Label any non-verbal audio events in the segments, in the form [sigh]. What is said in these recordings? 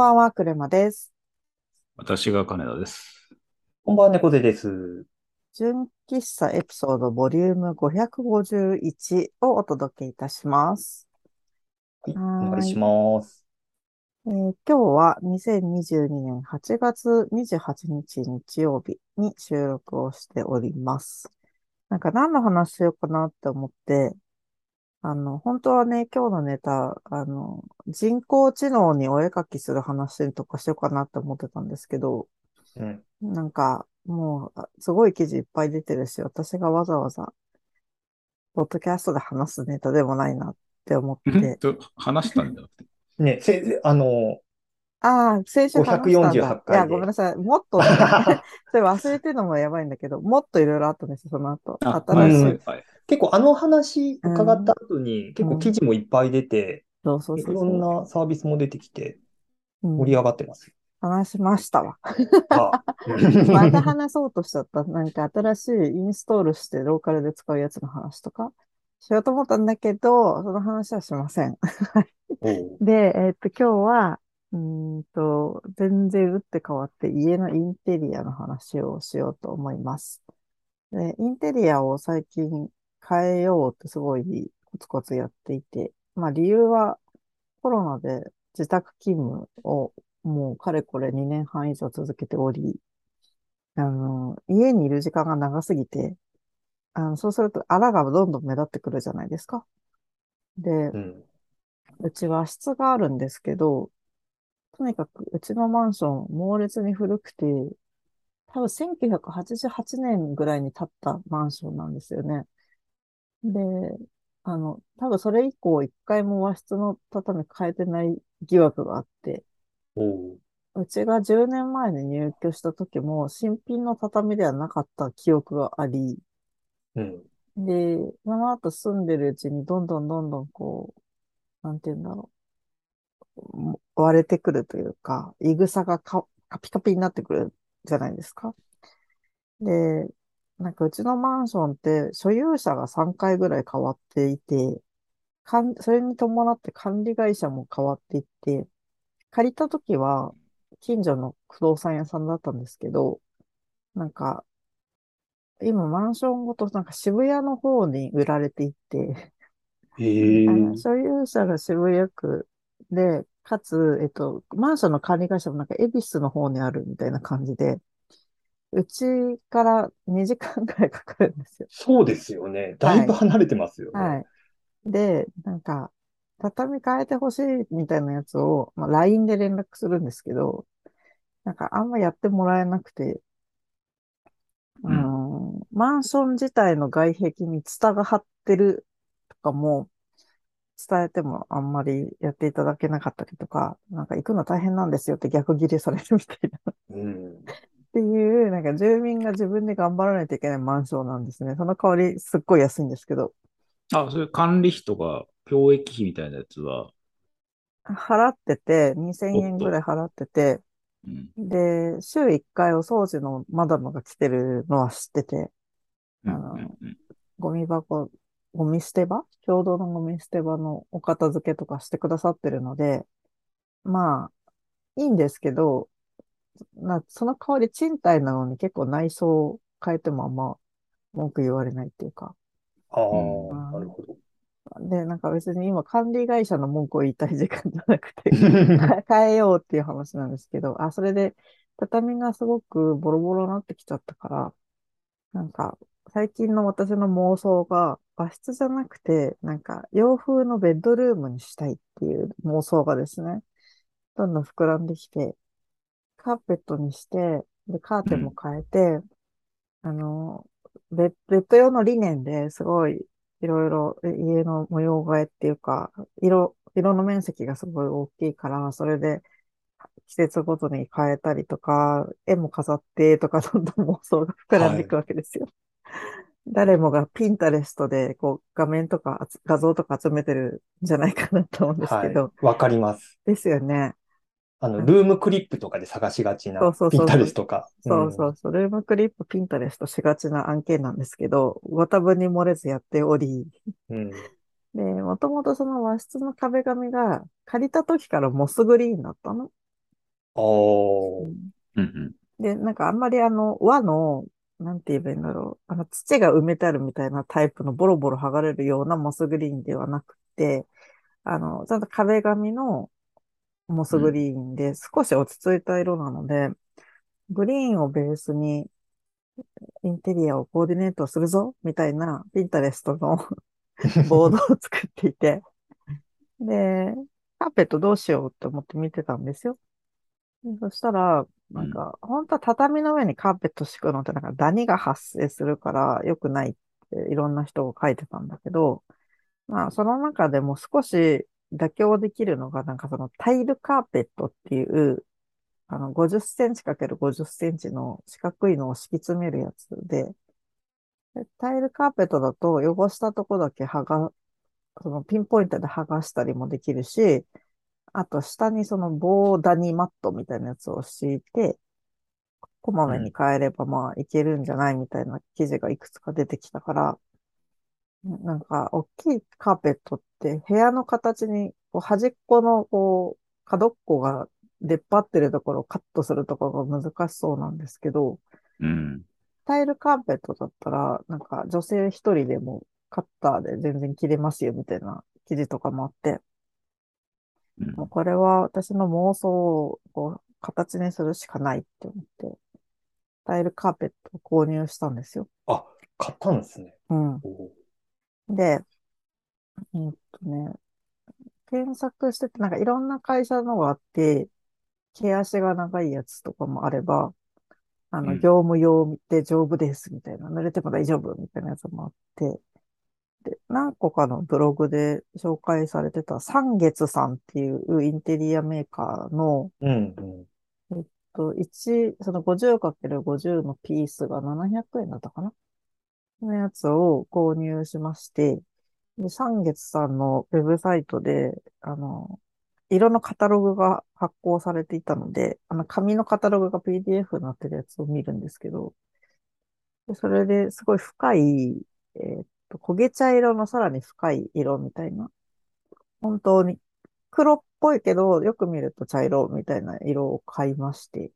こんばんは、クレマです。私が金田です。こんばんは、猫背です。純喫茶エピソードボリューム551をお届けいたします。はい、はーいお願いします。えー今日は2022年8月28日日曜日に収録をしております。なんか何の話しようかなって思って、あの、本当はね、今日のネタ、あの、人工知能にお絵描きする話とかしようかなって思ってたんですけど、うん。なんか、もう、あすごい記事いっぱい出てるし、私がわざわざ、ポッドキャストで話すネタでもないなって思って。と話したんだって。ね、せ、あの、ああ、先週話したんだ。548いや、ごめんなさい。もっとね、[laughs] それ忘れてるのもやばいんだけど、もっといろいろあったんですよ、その後。あ新しい。うんはい。結構あの話伺った後に、結構記事もいっぱい出て、そうそういろん。なサービスも出てきて、うん盛り上がってますよ。話しましたわ。あ、[laughs] また話そうとしちゃった。なんか新しいインストールしてローカルで使うやつの話とかしようと思ったんだけど、その話はしません。[laughs] おう [laughs] で、えっと、今日は、うーんと、全然打って変わって家のインテリアの話をしようと思います。で、インテリアを最近変えようってすごいコツコツやっていて、まあ理由はコロナで自宅勤務をもうかれこれ2年半以上続けており、あの、家にいる時間が長すぎて、あの、そうするとあらがどんどん目立ってくるじゃないですか。で、うん。うち和室があるんですけど、とにかくうちのマンション猛烈に古くて、多分1988年ぐらいに建ったマンションなんですよね。で、あの、多分それ以降一回も和室の畳変えてない疑惑があって、おううちが10年前に入居した時も新品の畳ではなかった記憶があり、うん。で、その後住んでるうちにどんどんどんどんこう、なんて言うんだろう。も割れてくるというか、いぐさがかカピカピになってくるじゃないですか。で、なんかうちのマンションって所有者が3回ぐらい変わっていて、かん、それに伴って管理会社も変わっていって、借りた時は近所の不動産屋さんだったんですけど、なんか、今マンションごとなんか渋谷の方に売られていって、へえ。あの所有者が渋谷区で、かつ、えっと、マンションの管理会社もなんか恵比寿の方にあるみたいな感じで、うちから2時間くらいかかるんですよ。そうですよね。だいぶ離れてますよね。はい。で、なんか、畳変えてほしいみたいなやつを、まあ、LINE で連絡するんですけど、なんかあんまやってもらえなくて、うんマンション自体の外壁にツタが張ってるとかも、伝えてもあんまりやっていただけなかったりとか、なんか行くの大変なんですよって逆ギレされるみたいな。っうん。ていう、なんか住民が自分で頑張らないといけないマンションなんですね。その代わりすっごい安いんですけど。あ、それ管理費とか、教育費みたいなやつは、払ってて、2000円ぐらい払ってて、うん。で、週1回お掃除のマダムが来てるのは知ってて、うんあのうんうんゴミ箱、ゴミ捨て場？共同のゴミ捨て場のお片付けとかしてくださってるので、まあ、いいんですけど、な、その代わり賃貸なのに結構内装を変えてもあんま文句言われないっていうか。ああ、うんなるほど。で、なんか別に今管理会社の文句を言いたい時間じゃなくて、[laughs] 変変えようっていう話なんですけど、あ、それで畳がすごくボロボロになってきちゃったから、なんか最近の私の妄想が和室じゃなくて、なんか洋風のベッドルームにしたいっていう妄想がですね、どんどん膨らんできて、カーペットにして、で、カーテンも変えて、あの、ベッベッド用のリネンですごいいろいろえ家の模様替えっていうか、色、色の面積がすごい大きいから、それで季節ごとに変えたりとか、絵も飾ってとか、[laughs] どんどん妄想が膨らんでいくわけですよ。誰もがピンタレストでこう画面とか画像とか集めてるんじゃないかなと思うんですはいけど、。わかります。ですよね。あの、ルームクリップとかで探しがちなそうそうそうピンタレスとか。そうそうそう、ルームクリップ、ピンタレストしがちな案件なんですけど、ご多分に漏れずやっており、うん。で、もともとその和室の壁紙が借りた時からモスグリーンだったの。ああ。うんうんで、なんかあんまりあの、和の、なんて言えばいいんだろう。あの、土が埋めてあるみたいなタイプのボロボロ剥がれるようなモスグリーンではなくて、あの、ちゃんと壁紙のモスグリーンで少し落ち着いた色なので、グリーンをベースにインテリアをコーディネートするぞみたいな、ピンタレストの [laughs] ボードを作っていて、で、カーペットどうしようって思って見てたんですよ。でそしたら、なんか、本当は畳の上にカーペット敷くのってなんかダニが発生するから良くないっていろんな人が書いてたんだけど、まあその中でも少し妥協できるのがなんかそのタイルカーペットっていう、あの50センチ ×50 センチの四角いのを敷き詰めるやつで、でタイルカーペットだと汚したとこだけ剥が、そのピンポイントで剥がしたりもできるし、あと下にその棒ダニマットみたいなやつを敷いて、こまめに変えればまあいけるんじゃないみたいな記事がいくつか出てきたから、なんか大きいカーペットって部屋の形にこう端っこのこう角っこが出っ張ってるところをカットするところが難しそうなんですけど、うん。うん。タイルカーペットだったら、なんか女性一人でもカッターで全然切れますよみたいな記事とかもあって、うんもうこれは私の妄想をこう形にするしかないって思って、タイルカーペットを購入したんですよ。あ、買ったんですね。うん。おで、えーっとね、検索してて、なんかいろんな会社のがあって、毛足が長いやつとかもあれば、あの、うん業務用で丈夫ですみたいな、濡れても大丈夫みたいなやつもあって、で、何個かのブログで紹介されてた、三月さんっていうインテリアメーカーの、うんうん。と、1、その 50×50 のピースが700円だったかなのやつを購入しまして、で、三月さんのウェブサイトで、あの、色のカタログが発行されていたので、あの、紙のカタログが PDF になってるやつを見るんですけど、でそれですごい深い、えーっと、焦げ茶色のさらに深い色みたいな、本当に黒っぽいけど、よく見ると茶色みたいな色を買いまして、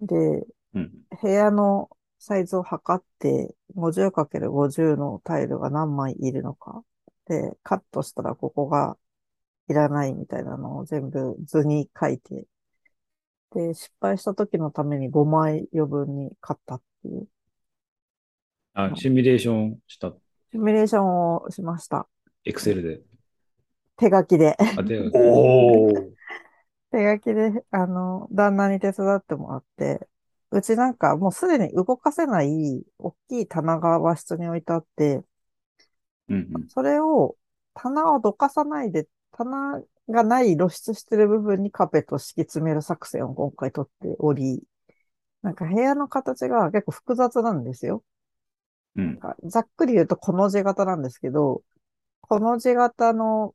で、うん。部屋のサイズを測って、50×50 のタイルが何枚いるのか。で、カットしたらここがいらないみたいなのを全部図に書いて、で、失敗した時のために5枚余分に買ったっていう、あ、シミュレーションした。シミュレーションをしました。エクセルで。手書きで。あ、で、おー。[laughs] 手書きで、あの、旦那に手伝ってもらって、うちなんかもうすでに動かせない大きい棚が和室に置いてあって、うんうん。それを、棚をどかさないで、棚がない露出してる部分にカーペットを敷き詰める作戦を今回取っており、なんか部屋の形が結構複雑なんですよ。うんなん。かざっくり言うとこの字型なんですけど、この字型の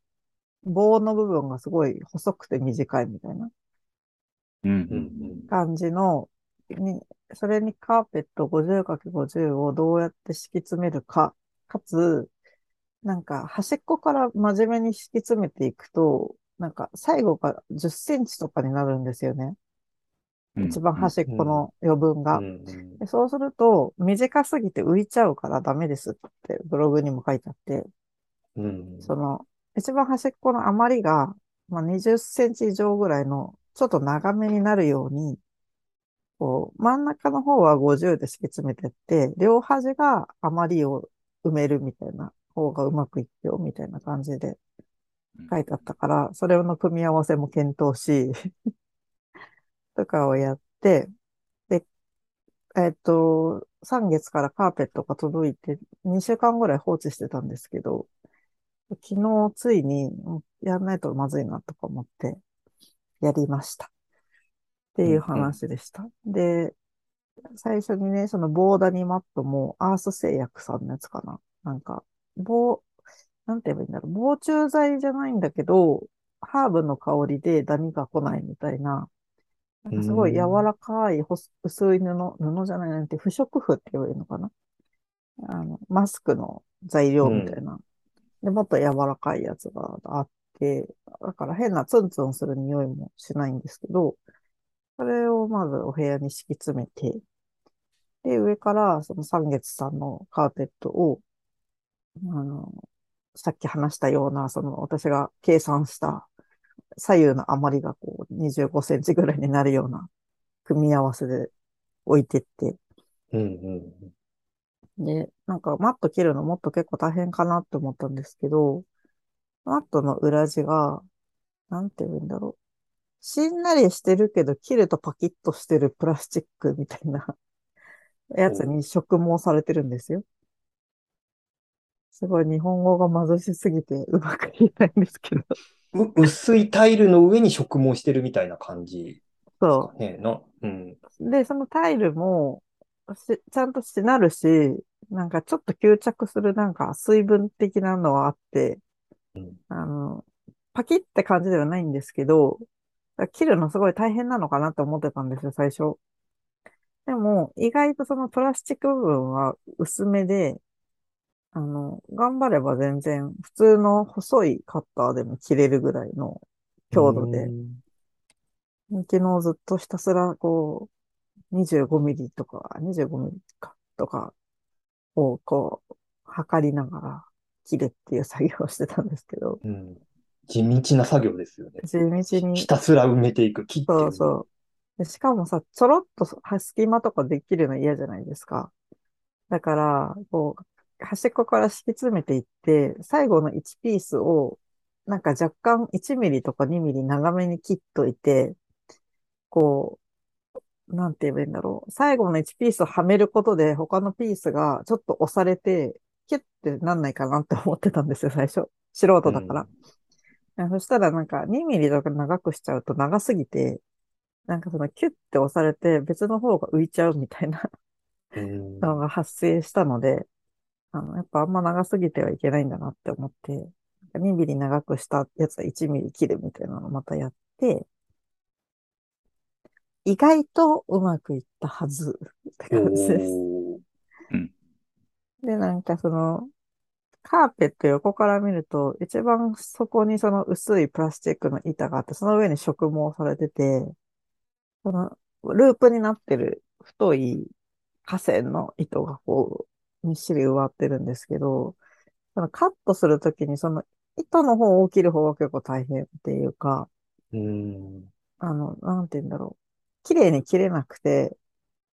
棒の部分がすごい細くて短いみたいな。感じの、に、それにカーペット 50×50 をどうやって敷き詰めるか、かつ、なんか端っこから真面目に敷き詰めていくと、なんか最後が10センチとかになるんですよね。うん。一番端っこの余分がう。んでそうすると、短すぎて浮いちゃうからダメですってブログにも書いてあって、うん。その、一番端っこの余りが、まあ、20センチ以上ぐらいの、ちょっと長めになるように、こう、真ん中の方は50で敷き詰めてって、両端が余りを埋めるみたいな方がうまくいくよ、みたいな感じで書いてあったから、それの組み合わせも検討し、[laughs] とかをやって、で、えっと、3月からカーペットが届いて、2週間ぐらい放置してたんですけど、昨日ついにうんやんないとまずいなとか思ってやりました。っていう話でした。で、最初にね、そのボーダニマットもアース製薬さんのやつかな。なんか、棒、なんて言えばいいんだろう。防虫剤じゃないんだけど、ハーブの香りでダニが来ないみたいな、なんかすごい柔らかい薄い布、布じゃないなんて不織布って言えばいいのかな。あの、マスクの材料みたいな。で、もっと柔らかいやつがあって、だから変なツンツンする匂いもしないんですけど、それをまずお部屋に敷き詰めて、で、上からその三月さんのカーペットを、あの、さっき話したような、その私が計算した左右の余りがこう25センチぐらいになるような組み合わせで置いてって、うんうんで、なんかマット切るのもっと結構大変かなって思ったんですけど、マットの裏地が、なんて言うんだろう。しんなりしてるけど、切るとパキッとしてるプラスチックみたいな [laughs] やつに植毛されてるんですよ。すごい日本語が貧しすぎてうまく言えないんですけど。う薄いタイルの上に植毛してるみたいな感じですそかね。な、うん。う。で、そのタイルも、しちゃんとしなるし、なんかちょっと吸着するなんか水分的なのはあって、うんあの、パキって感じではないんですけど、切るのすごい大変なのかなって思ってたんですよ、最初。でも、意外とそのプラスチック部分は薄めで、あの、頑張れば全然普通の細いカッターでも切れるぐらいの強度で、昨日ずっとひたすらこう、25ミリとか、25ミリか、とかをこう、測りながら切るっていう作業をしてたんですけど、うん。うん。地道な作業ですよね。地道にひたすら埋めていく、切ってそいうく。そう。でしかもさ、ちょろっと隙間とかできるの嫌じゃないですか。だから、こう、端っこから敷き詰めていって、最後の1ピースを、なんか若干1ミリとか2ミリ長めに切っといて、こう、なんて言えばいいんだろう。最後の1ピースをはめることで、他のピースがちょっと押されて、キュッてなんないかなって思ってたんですよ、最初。素人だから。そしたらなんか2ミリとか長くしちゃうと長すぎて、なんかそのキュッて押されて別の方が浮いちゃうみたいなうん。のが発生したので、あの、やっぱあんま長すぎてはいけないんだなって思って、2ミリ長くしたやつは1ミリ切るみたいなのをまたやって、意外とうまくいったはずって感じです。おーで、なんかその、カーペット横から見ると、一番そこにその薄いプラスチックの板があって、その上に植毛されてて、その、ループになってる太い河川の糸がこう、みっしり植わってるんですけど、そのカットするときにその糸の方を切る方が結構大変っていうか、うん。あの、なんて言うんだろう。綺麗に切れなくて、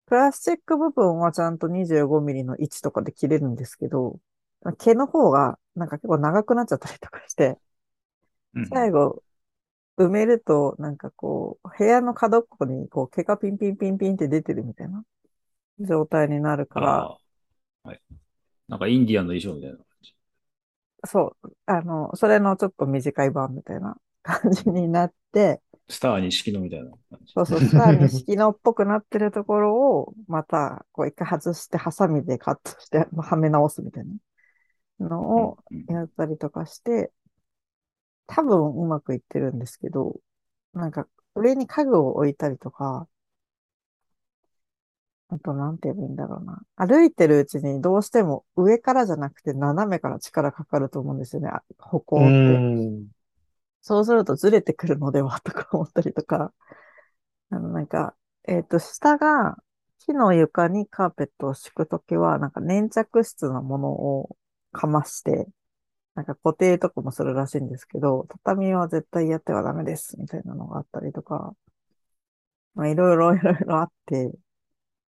プラスチック部分はちゃんと25ミリの位置とかで切れるんですけど、毛の方がなんか結構長くなっちゃったりとかして、うん最後、埋めると、なんかこう、部屋の角っこにこう毛がピンピンピンピンって出てるみたいな状態になるから、はい。なんかインディアンの衣装みたいな感じ。そう、あの、それのちょっと短い版みたいな感じになって、スターに式のみたいな感じ。そうそう、スターに式のっぽくなってるところを、また、こう一回外して、ハサミでカットして、まあはめ直すみたいなのをうんやったりとかして、多分うまくいってるんですけど、なんか、上に家具を置いたりとか、あと、なんて言えばいいんだろうな。歩いてるうちにどうしても上からじゃなくて斜めから力かかると思うんですよね。あ歩行うって。ん。そうするとずれてくるのでは [laughs] とか思ったりとか、あの、なんか、えっと、下が木の床にカーペットを敷くときは、なんか粘着質のものをかまして、なんか固定とかもするらしいんですけど、畳は絶対やってはダメです、みたいなのがあったりとか、まあ、いろいろいろいろあって、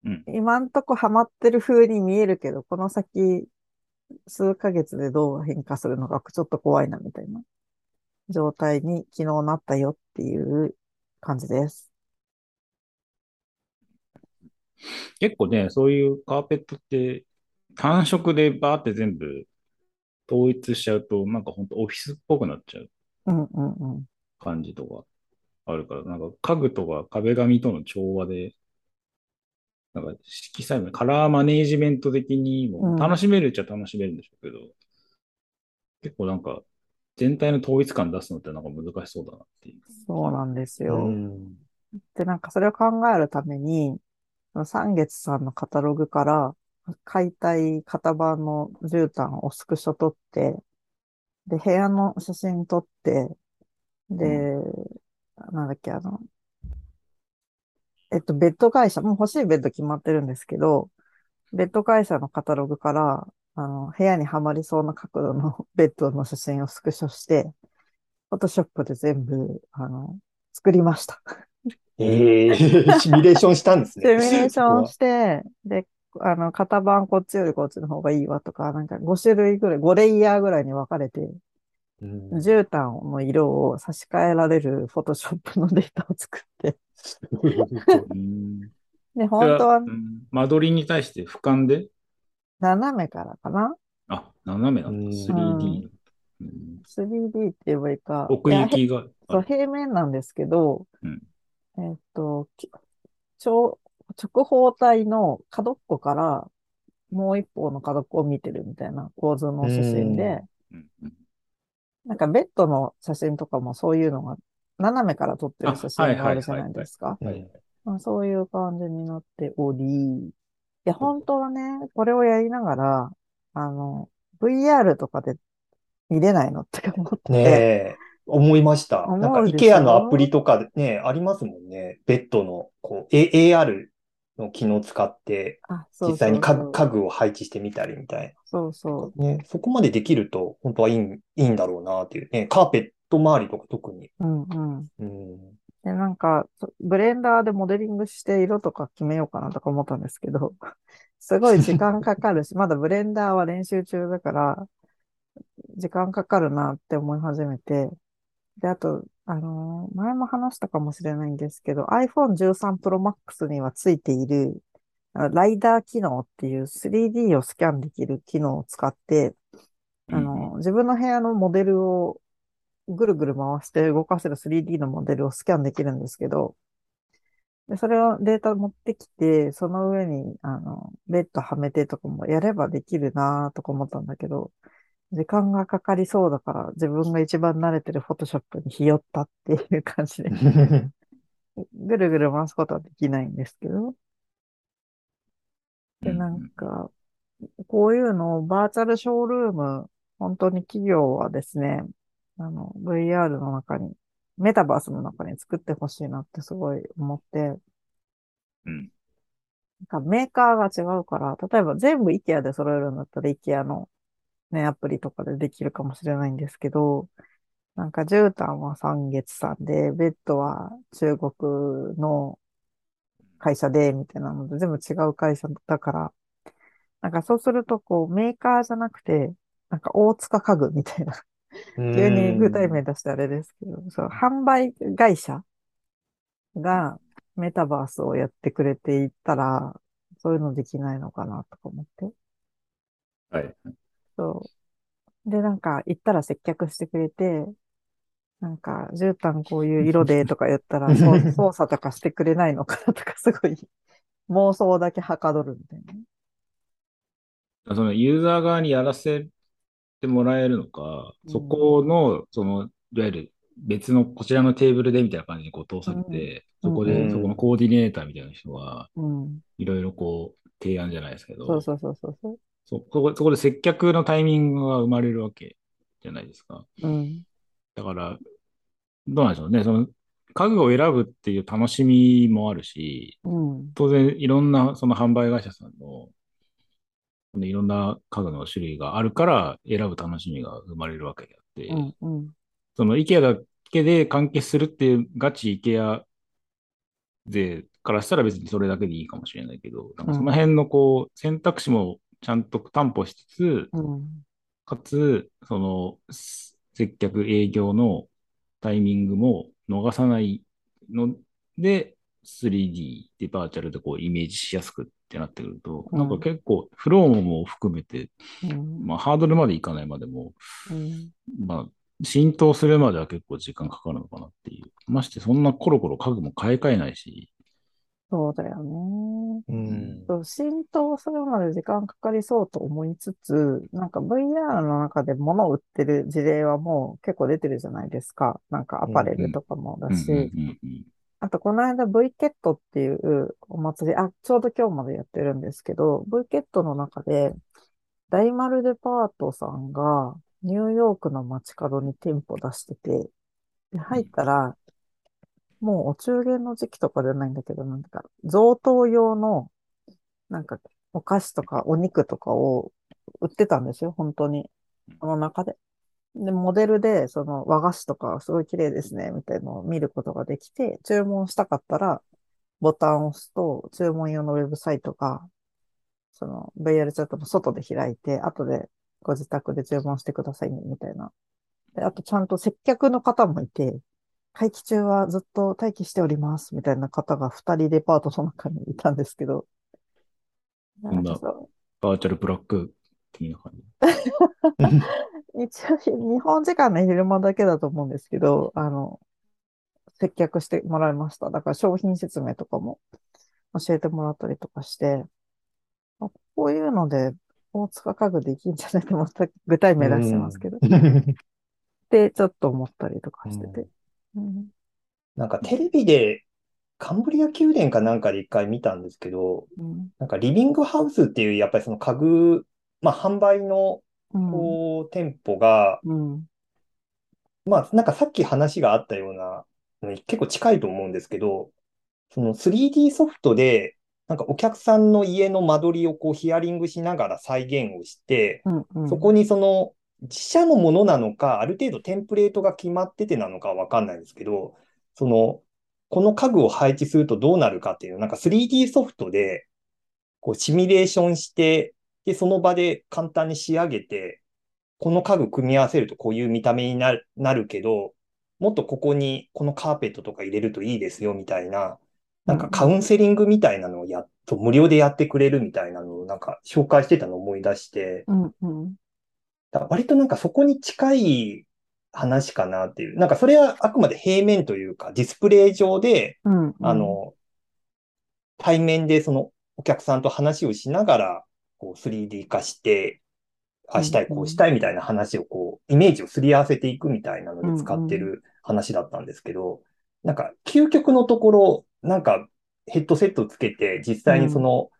うん。今んとこハマってる風に見えるけど、この先数ヶ月でどう変化するのかちょっと怖いなみたいな状態に昨日なったよっていう感じです。結構ね、そういうカーペットって単色でバーって全部統一しちゃうと、なんか本当オフィスっぽくなっちゃううんうんうん。感じとかあるから、なんか家具とか壁紙との調和で、なんか色彩もカラーマネージメント的にうんも楽しめるっちゃ楽しめるんでしょうけど、結構なんか全体の統一感出すのってなんか難しそうだなっていう。そうなんですうよ。ん。で、なんかそれを考えるために、三月さんのカタログから解体型番の絨毯をスクショ取って、で、部屋の写真撮って、で、なんだっけ、あの、えっと、ベッド会社、もう欲しいベッド決まってるんですけど、ベッド会社のカタログから、あの、部屋にはまりそうな角度の [laughs] ベッドの写真をスクショして、フォトショップで全部、あの、作りました。ええシミュレーションしたんですシね。ミュレーションして、で、あの、型番こっちよりこっちの方がいいわとか、なんか5種類ぐらい、5レイヤーぐらいに分かれて、うん絨毯の色を差し替えられるフォトショップのデータを作って、う [laughs] んで、本当はうん間取りに対して俯瞰で、斜めからかなあ、斜めなんだ。うん 3D。うん、3D って言えばいいか。奥行きがそう。平面なんですけど、うんえっと、き長直方体の角っこからもう一方の角っこを見てるみたいな構図の写真で、なんかベッドの写真とかもそういうのが斜めから撮ってる写真があるじゃないですか。そういう感じになっており、いや、本当はね、これをやりながら、あの、VR とかで見れないのって思って。ねえ、思いました。なんか、IKEA のアプリとかでね、ありますもんね。ベッドの、こう、A- AR の機能を使って、実際に家具を配置してみたりみたいそうそな。ね、そこまでできると、本当はいいん、いいんだろうなっていうね。カーペット周りとか特に。う。うんうん。うん。で、なんか、そブレンダーでモデリングして色とか決めようかなとか思ったんですけど、[laughs] すごい時間かかるし、[laughs] まだブレンダーは練習中だから、時間かかるなって思い始めて、で、あと、あのー前も話したかもしれないんですけど、iPhone 13 Pro Max にはついている、ライダー機能っていう 3D をスキャンできる機能を使って、あの、自分の部屋のモデルをぐるぐる回して動かせる 3D のモデルをスキャンできるんですけど、で、それをデータ持ってきて、その上に、あの、ベッドはめてとかもやればできるなとか思ったんだけど、時間がかかりそうだから、自分が一番慣れてるフォトショップにひよったっていう感じで、[laughs] ぐるぐる回すことはできないんですけど、で、なんか、こういうのをバーチャルショールーム、本当に企業はですね、あの、VR の中に、メタバースの中に作ってほしいなってすごい思って、うん。なんかメーカーが違うから、例えば全部 IKEA で揃えるんだったら IKEA のね、アプリとかでできるかもしれないんですけど、なんか絨毯は三月さんで、ベッドは中国の会社で、みたいなので、全部違う会社だから、なんかそうすると、こう、メーカーじゃなくて、なんか大塚家具みたいな、急に具体名出してあれですけど、そう、販売会社がメタバースをやってくれていったら、そういうのできないのかなとか思って。はい。そう。で、なんか、行ったら接客してくれて、なんか、絨毯こういう色でとか言ったら、そう操作とかしてくれないのかなとか、[laughs] すごい妄想だけはかどるみたいな。そのユーザー側にやらせてもらえるのか、うん。そこの、その、いわゆる別のこちらのテーブルでみたいな感じにこう通されて、うん。そこで、うん。そこのコーディネーターみたいな人が、うん。いろいろこう、提案じゃないですけど、そうそうそうそうそう。そそこそこで接客のタイミングが生まれるわけじゃないですか。うん。だから、どうなんでしょうね。その、家具を選ぶっていう楽しみもあるし、うん。当然いろんなその販売会社さんの、いろんな家具の種類があるから選ぶ楽しみが生まれるわけであって、うん。うん。その IKEA だけで完結するっていうガチ IKEA 勢からしたら別にそれだけでいいかもしれないけど、なんかその辺のこう選択肢もちゃんと担保しつつ、うん。かつ、その接客営業のタイミングも逃さないので、3D でバーチャルでこうイメージしやすくってなってくると、うんなんか結構フローも含めて、うん。まあハードルまでいかないまでも、うん。まあ浸透するまでは結構時間かかるのかなっていう。ましてそんなコロコロ家具も買い替えないし、そうだよね。うん。浸透するまで時間かかりそうと思いつつ、なんか VR の中で物を売ってる事例はもう結構出てるじゃないですか。なんかアパレルとかもだし、あとこの間 V ケットっていうお祭り、あ、ちょうど今日までやってるんですけど、V ケットの中で大丸デパートさんがニューヨークの街角に店舗出してて、で、入ったら、もうお中元の時期とかじゃないんだけど、なんか、贈答用の、なんか、お菓子とかお肉とかを売ってたんですよ、本当に。この中で。で、モデルで、その和菓子とかすごい綺麗ですね、みたいなのを見ることができて、注文したかったら、ボタンを押すと、注文用のウェブサイトが、その VR チャットの外で開いて、後でご自宅で注文してくださいね、みたいな。で、あとちゃんと接客の方もいて、会期中はずっと待機しております、みたいな方が二人デパートの中にいたんですけど、なんかそうバーチャルブラック的な感じ。[laughs] 一応、日本時間の昼間だけだと思うんですけど、あの、接客してもらいました。だから商品説明とかも教えてもらったりとかして、あこういうので大塚家具できんじゃないってまた具体名出してますけど、で、ちょっと思ったりとかしてて。うん。なんかテレビでカンブリア宮殿かなんかで一回見たんですけど、うん。なんかリビングハウスっていうやっぱりその家具、まあ販売のうん。こう店舗が、うん。まあなんかさっき話があったような結構近いと思うんですけど、その 3D ソフトでなんかお客さんの家の間取りをこうヒアリングしながら再現をして、うんうん。そこにその自社のものなのか、ある程度テンプレートが決まっててなのかわかんないんですけど、その、この家具を配置するとどうなるかっていうなんか 3D ソフトで、こうシミュレーションして、で、その場で簡単に仕上げて、この家具組み合わせるとこういう見た目になるなるけど、もっとここにこのカーペットとか入れるといいですよみたいな、なんかカウンセリングみたいなのをやっと無料でやってくれるみたいなのをなんか紹介してたのを思い出して、うんうん割となんかそこに近い話かなっていう。なんかそれはあくまで平面というかディスプレイ上で、うんうん。あの、対面でそのお客さんと話をしながら、こう 3D 化して、ああしたい、こうしたいみたいな話をこう、イメージをすり合わせていくみたいなので使ってる話だったんですけど、なんか究極のところ、なんかヘッドセットつけて実際にその、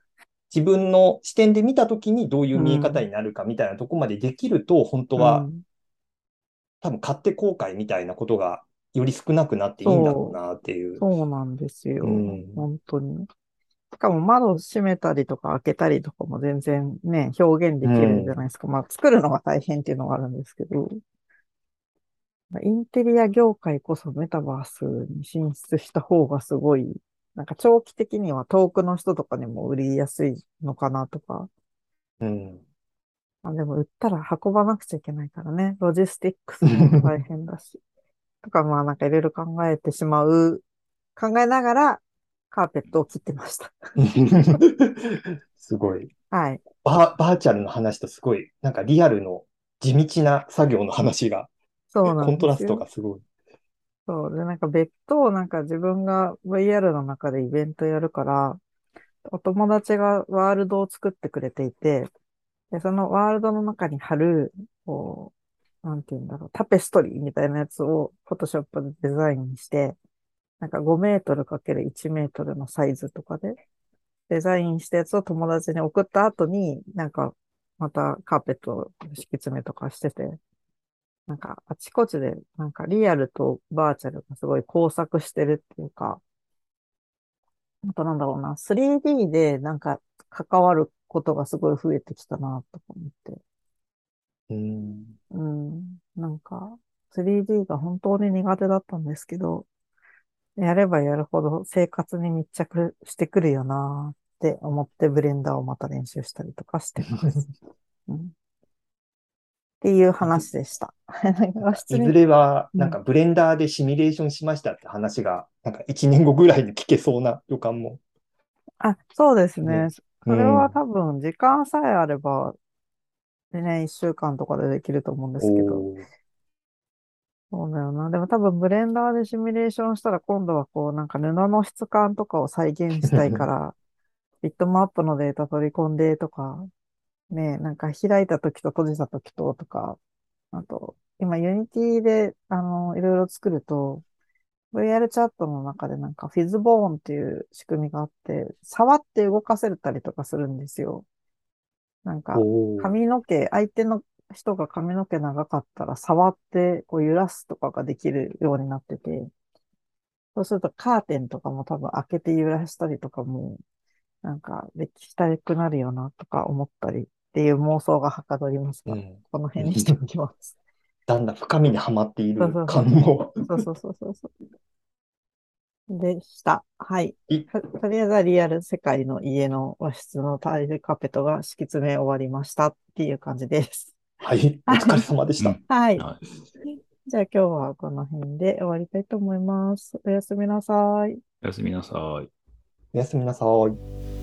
自分の視点で見たときにどういう見え方になるかみたいなところまでできると、本当はうん多分買って後悔みたいなことがより少なくなっていいんだろうなっていう。そうなんですよ。うん本当に。しかも窓閉めたりとか開けたりとかも全然ね、表現できるじゃないですか。まあ作るのが大変っていうのがあるんですけど、インテリア業界こそメタバースに進出した方がすごい、なんか長期的には遠くの人とかにも売りやすいのかなとか。うん。まあでも売ったら運ばなくちゃいけないからね。ロジスティックスも大変だし。[laughs] とかまあなんかいろいろ考えてしまう、考えながらカーペットを切ってました。[laughs] すごい。はい。バー、バーチャルの話とすごい、なんかリアルの地道な作業の話が、そうなん。コントラストがすごい。そう。で、なんか別途、なんか自分が VR の中でイベントやるから、お友達がワールドを作ってくれていて、で、そのワールドの中に貼る、こう、なんて言うんだろう、タペストリーみたいなやつをフォトショップでデザインして、なんか5メートルかける1メートルのサイズとかで、デザインしたやつを友達に送った後に、なんか、またカーペットを敷き詰めとかしてて、なんか、あちこちで、なんか、リアルとバーチャルがすごい交錯してるっていうか、あとなんだろうな、3D でなんか関わることがすごい増えてきたな、とか思って。うん。うん。なんか、3D が本当に苦手だったんですけど、やればやるほど生活に密着してくるよなって思ってブレンダーをまた練習したりとかしてます。[laughs] うん、っていう話でした。いずれは、うんなんかブレンダーでシミュレーションしましたって話が、なんか1年後ぐらいに聞けそうな予感も。あ、そうですね。ねそれは多分時間さえあれば、でね、一週間とかでできると思うんですけど。そうだよな。でも多分ブレンダーでシミュレーションしたら今度はこうなんか布の質感とかを再現したいから、[laughs] ビットマップのデータ取り込んでとか、ね、なんか開いた時と閉じた時ととか、あと、今 Unity であの、いろいろ作ると、VR チャットの中でなんか PhysBone っていう仕組みがあって、触って動かせたりとかするんですよ。なんか、髪の毛、相手の人が髪の毛長かったら触ってこう揺らすとかができるようになってて、そうするとカーテンとかも多分開けて揺らしたりとかも、なんかできたくなるよなとか思ったりっていう妄想がはかどりますが、うんこの辺にしておきます。だんだん深みにはまっている感も。そうそうそうそうそう。でした。はい。いととりあえずはリアル世界の家の和室のタイルカーペットが敷き詰め終わりましたっていう感じです。はい。[laughs] お疲れ様でした。はいじゃあ今日はこの辺で終わりたいと思います。おやすみなさい。おやすみなさい。おやすみなさい。